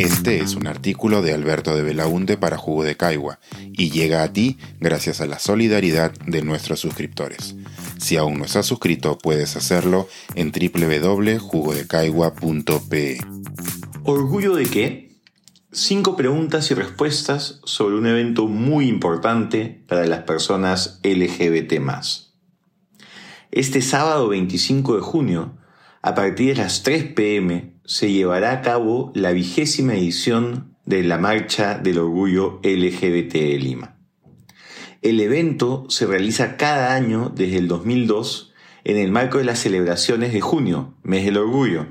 Este es un artículo de Alberto de Belaunte para Jugo de Caigua y llega a ti gracias a la solidaridad de nuestros suscriptores. Si aún no estás suscrito, puedes hacerlo en www.jugodecaigua.pe. ¿Orgullo de qué? Cinco preguntas y respuestas sobre un evento muy importante para las personas LGBT. Este sábado 25 de junio, a partir de las 3 pm, se llevará a cabo la vigésima edición de la Marcha del Orgullo LGBT de Lima. El evento se realiza cada año desde el 2002 en el marco de las celebraciones de junio, mes del orgullo.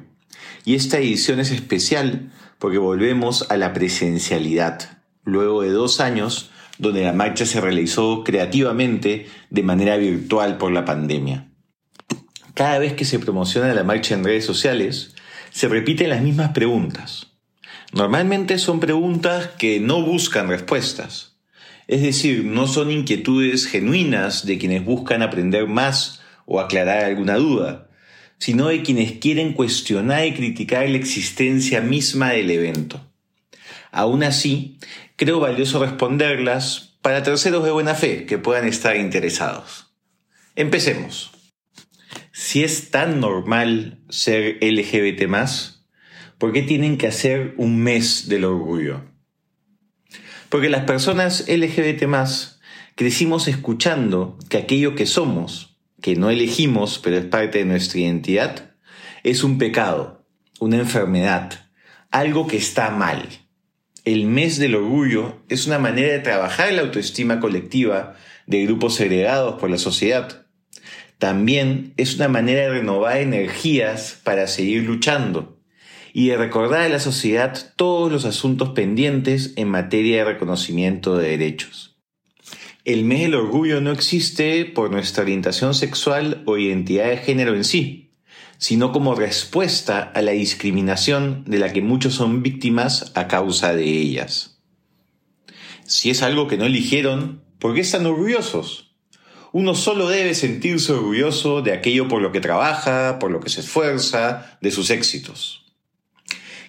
Y esta edición es especial porque volvemos a la presencialidad, luego de dos años donde la marcha se realizó creativamente de manera virtual por la pandemia. Cada vez que se promociona la marcha en redes sociales, se repiten las mismas preguntas. Normalmente son preguntas que no buscan respuestas. Es decir, no son inquietudes genuinas de quienes buscan aprender más o aclarar alguna duda, sino de quienes quieren cuestionar y criticar la existencia misma del evento. Aún así, creo valioso responderlas para terceros de buena fe que puedan estar interesados. Empecemos. Si es tan normal ser LGBT ¿por qué tienen que hacer un mes del orgullo? Porque las personas LGBT crecimos escuchando que aquello que somos, que no elegimos pero es parte de nuestra identidad, es un pecado, una enfermedad, algo que está mal. El mes del orgullo es una manera de trabajar la autoestima colectiva de grupos segregados por la sociedad también es una manera de renovar energías para seguir luchando y de recordar a la sociedad todos los asuntos pendientes en materia de reconocimiento de derechos. El mes del orgullo no existe por nuestra orientación sexual o identidad de género en sí, sino como respuesta a la discriminación de la que muchos son víctimas a causa de ellas. Si es algo que no eligieron, ¿por qué están orgullosos? Uno solo debe sentirse orgulloso de aquello por lo que trabaja, por lo que se esfuerza, de sus éxitos.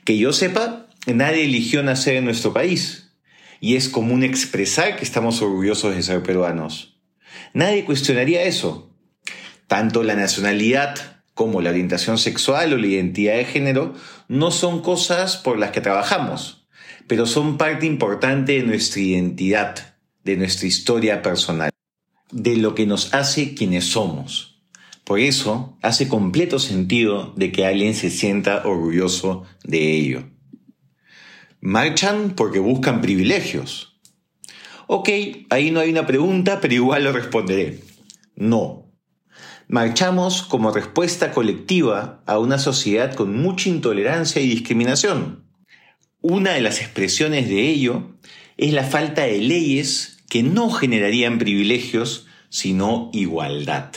Que yo sepa, nadie eligió nacer en nuestro país, y es común expresar que estamos orgullosos de ser peruanos. Nadie cuestionaría eso. Tanto la nacionalidad como la orientación sexual o la identidad de género no son cosas por las que trabajamos, pero son parte importante de nuestra identidad, de nuestra historia personal de lo que nos hace quienes somos. Por eso hace completo sentido de que alguien se sienta orgulloso de ello. Marchan porque buscan privilegios. Ok, ahí no hay una pregunta, pero igual lo responderé. No. Marchamos como respuesta colectiva a una sociedad con mucha intolerancia y discriminación. Una de las expresiones de ello es la falta de leyes que no generarían privilegios, sino igualdad.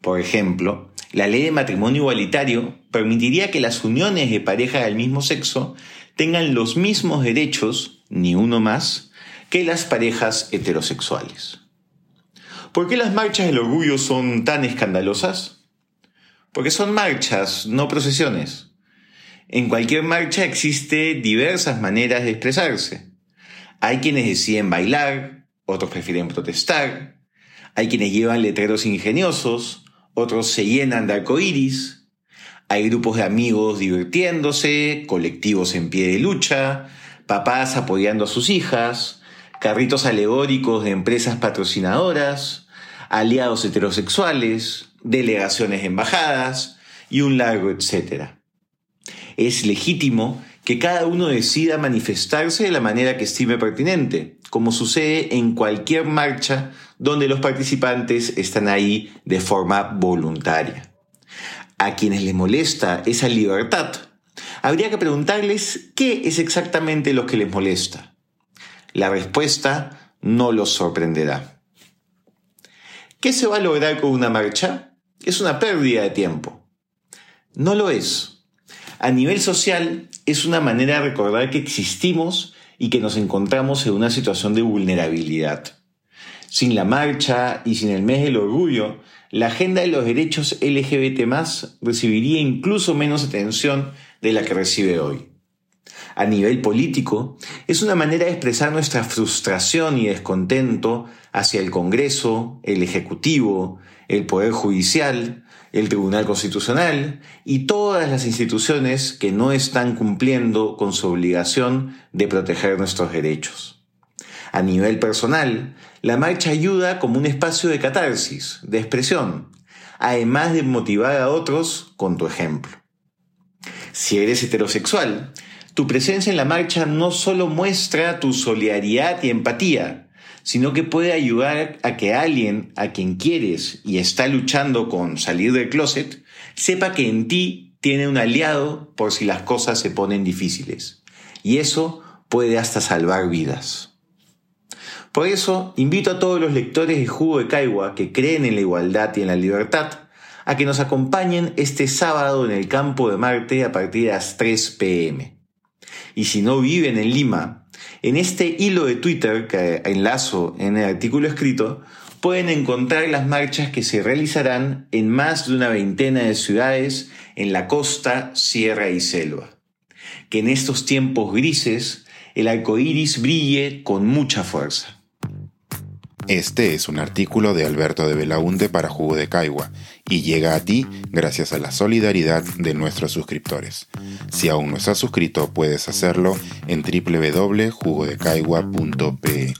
Por ejemplo, la ley de matrimonio igualitario permitiría que las uniones de pareja del mismo sexo tengan los mismos derechos, ni uno más, que las parejas heterosexuales. ¿Por qué las marchas del orgullo son tan escandalosas? Porque son marchas, no procesiones. En cualquier marcha existe diversas maneras de expresarse. Hay quienes deciden bailar, otros prefieren protestar, hay quienes llevan letreros ingeniosos, otros se llenan de arcoíris, hay grupos de amigos divirtiéndose, colectivos en pie de lucha, papás apoyando a sus hijas, carritos alegóricos de empresas patrocinadoras, aliados heterosexuales, delegaciones de embajadas y un largo etcétera. Es legítimo que cada uno decida manifestarse de la manera que estime pertinente, como sucede en cualquier marcha donde los participantes están ahí de forma voluntaria. A quienes les molesta esa libertad, habría que preguntarles qué es exactamente lo que les molesta. La respuesta no los sorprenderá. ¿Qué se va a lograr con una marcha? Es una pérdida de tiempo. No lo es. A nivel social, es una manera de recordar que existimos y que nos encontramos en una situación de vulnerabilidad. Sin la marcha y sin el mes del orgullo, la agenda de los derechos LGBT recibiría incluso menos atención de la que recibe hoy. A nivel político, es una manera de expresar nuestra frustración y descontento hacia el Congreso, el Ejecutivo, el Poder Judicial, el Tribunal Constitucional y todas las instituciones que no están cumpliendo con su obligación de proteger nuestros derechos. A nivel personal, la marcha ayuda como un espacio de catarsis, de expresión, además de motivar a otros con tu ejemplo. Si eres heterosexual, tu presencia en la marcha no solo muestra tu solidaridad y empatía, sino que puede ayudar a que alguien a quien quieres y está luchando con salir del closet, sepa que en ti tiene un aliado por si las cosas se ponen difíciles. Y eso puede hasta salvar vidas. Por eso, invito a todos los lectores de Jugo de Caigua que creen en la igualdad y en la libertad a que nos acompañen este sábado en el campo de Marte a partir de las 3 pm y si no viven en Lima, en este hilo de Twitter que enlazo en el artículo escrito, pueden encontrar las marchas que se realizarán en más de una veintena de ciudades en la costa, sierra y selva. Que en estos tiempos grises el arco iris brille con mucha fuerza. Este es un artículo de Alberto de Belaunde para Jugo de Caigua y llega a ti gracias a la solidaridad de nuestros suscriptores. Si aún no estás suscrito, puedes hacerlo en www.jugodecaigua.pe.